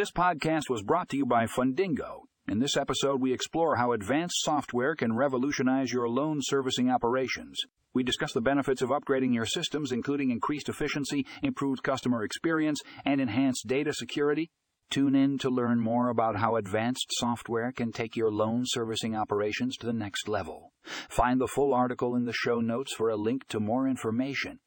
This podcast was brought to you by Fundingo. In this episode, we explore how advanced software can revolutionize your loan servicing operations. We discuss the benefits of upgrading your systems, including increased efficiency, improved customer experience, and enhanced data security. Tune in to learn more about how advanced software can take your loan servicing operations to the next level. Find the full article in the show notes for a link to more information.